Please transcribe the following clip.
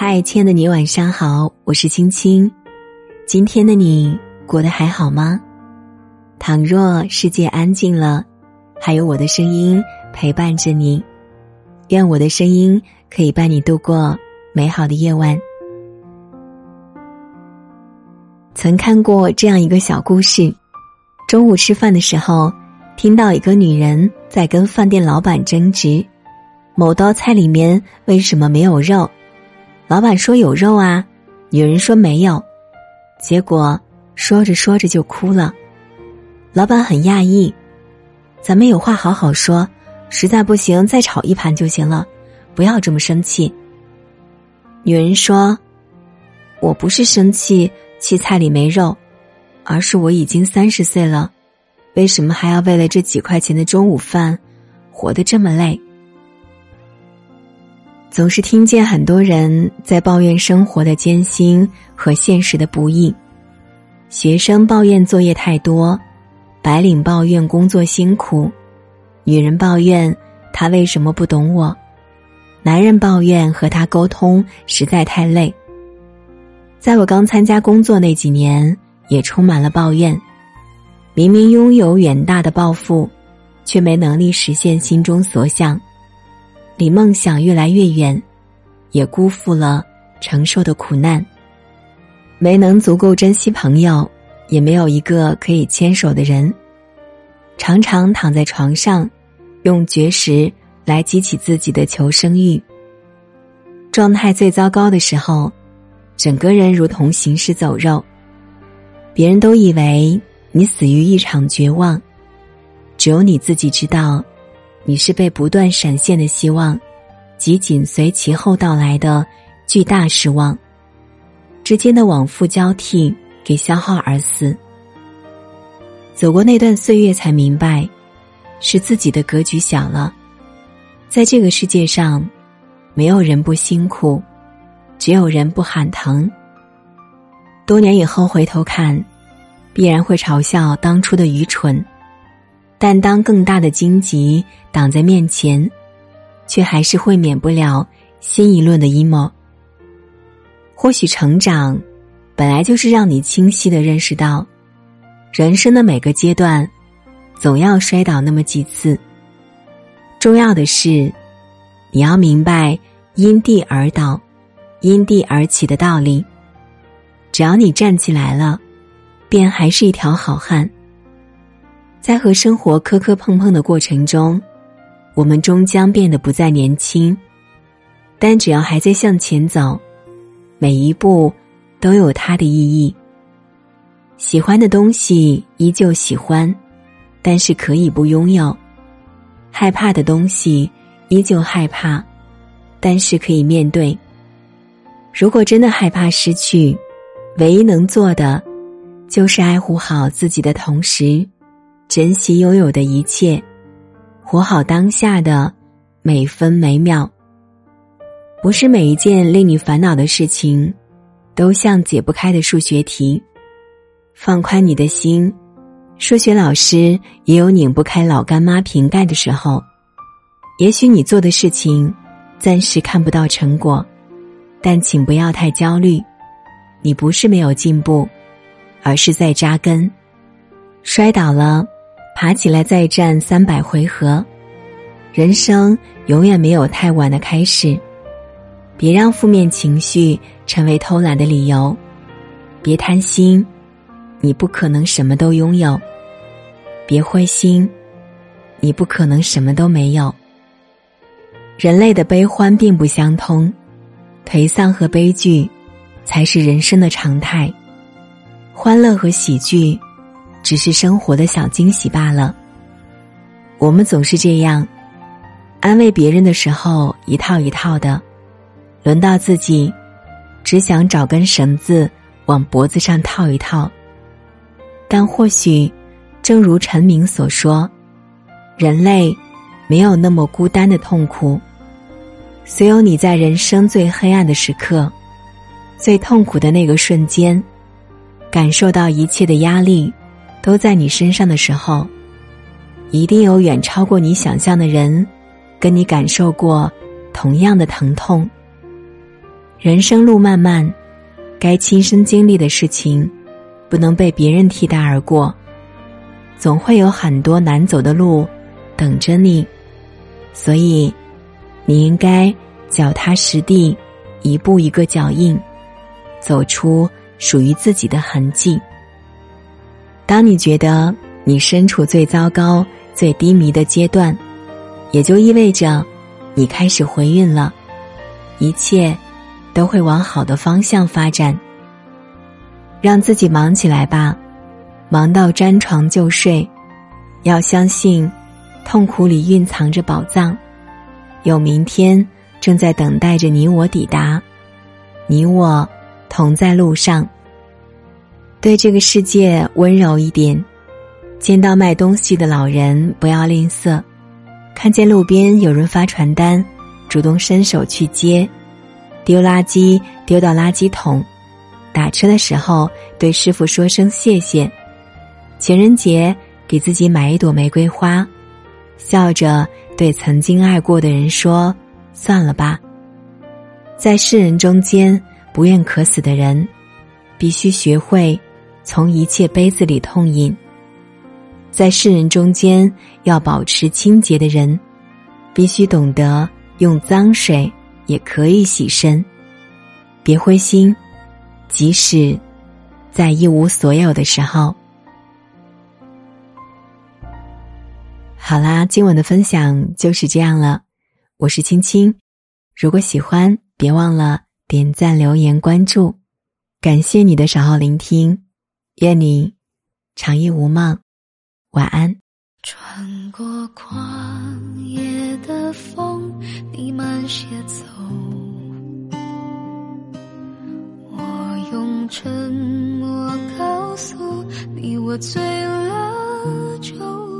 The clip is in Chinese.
嗨，亲爱的你，晚上好，我是青青。今天的你过得还好吗？倘若世界安静了，还有我的声音陪伴着你。愿我的声音可以伴你度过美好的夜晚。曾看过这样一个小故事：中午吃饭的时候，听到一个女人在跟饭店老板争执，某道菜里面为什么没有肉？老板说有肉啊，女人说没有，结果说着说着就哭了。老板很讶异，咱们有话好好说，实在不行再炒一盘就行了，不要这么生气。女人说：“我不是生气气菜里没肉，而是我已经三十岁了，为什么还要为了这几块钱的中午饭，活得这么累？”总是听见很多人在抱怨生活的艰辛和现实的不易，学生抱怨作业太多，白领抱怨工作辛苦，女人抱怨他为什么不懂我，男人抱怨和他沟通实在太累。在我刚参加工作那几年，也充满了抱怨，明明拥有远大的抱负，却没能力实现心中所想。离梦想越来越远，也辜负了承受的苦难。没能足够珍惜朋友，也没有一个可以牵手的人。常常躺在床上，用绝食来激起自己的求生欲。状态最糟糕的时候，整个人如同行尸走肉。别人都以为你死于一场绝望，只有你自己知道。你是被不断闪现的希望，及紧随其后到来的巨大失望之间的往复交替给消耗而死。走过那段岁月，才明白，是自己的格局小了。在这个世界上，没有人不辛苦，只有人不喊疼。多年以后回头看，必然会嘲笑当初的愚蠢。但当更大的荆棘挡在面前，却还是会免不了新一轮的阴谋。或许成长，本来就是让你清晰的认识到，人生的每个阶段，总要摔倒那么几次。重要的是，你要明白因地而倒，因地而起的道理。只要你站起来了，便还是一条好汉。在和生活磕磕碰碰的过程中，我们终将变得不再年轻。但只要还在向前走，每一步都有它的意义。喜欢的东西依旧喜欢，但是可以不拥有；害怕的东西依旧害怕，但是可以面对。如果真的害怕失去，唯一能做的，就是爱护好自己的同时。珍惜拥有的一切，活好当下的每分每秒。不是每一件令你烦恼的事情，都像解不开的数学题。放宽你的心，数学老师也有拧不开老干妈瓶盖的时候。也许你做的事情暂时看不到成果，但请不要太焦虑。你不是没有进步，而是在扎根。摔倒了。爬起来，再战三百回合。人生永远没有太晚的开始。别让负面情绪成为偷懒的理由。别贪心，你不可能什么都拥有。别灰心，你不可能什么都没有。人类的悲欢并不相通，颓丧和悲剧才是人生的常态。欢乐和喜剧。只是生活的小惊喜罢了。我们总是这样，安慰别人的时候一套一套的，轮到自己，只想找根绳子往脖子上套一套。但或许，正如陈明所说，人类没有那么孤单的痛苦。所有你在人生最黑暗的时刻、最痛苦的那个瞬间，感受到一切的压力。都在你身上的时候，一定有远超过你想象的人，跟你感受过同样的疼痛。人生路漫漫，该亲身经历的事情，不能被别人替代而过。总会有很多难走的路等着你，所以你应该脚踏实地，一步一个脚印，走出属于自己的痕迹。当你觉得你身处最糟糕、最低迷的阶段，也就意味着你开始回运了，一切都会往好的方向发展。让自己忙起来吧，忙到沾床就睡。要相信，痛苦里蕴藏着宝藏，有明天正在等待着你我抵达。你我同在路上。对这个世界温柔一点，见到卖东西的老人不要吝啬，看见路边有人发传单，主动伸手去接，丢垃圾丢到垃圾桶，打车的时候对师傅说声谢谢，情人节给自己买一朵玫瑰花，笑着对曾经爱过的人说算了吧，在世人中间不愿渴死的人，必须学会。从一切杯子里痛饮，在世人中间要保持清洁的人，必须懂得用脏水也可以洗身。别灰心，即使在一无所有的时候。好啦，今晚的分享就是这样了。我是青青，如果喜欢，别忘了点赞、留言、关注，感谢你的守候聆听。愿你长夜无梦，晚安。穿过旷野的风，你慢些走。我用沉默告诉你，我醉了就。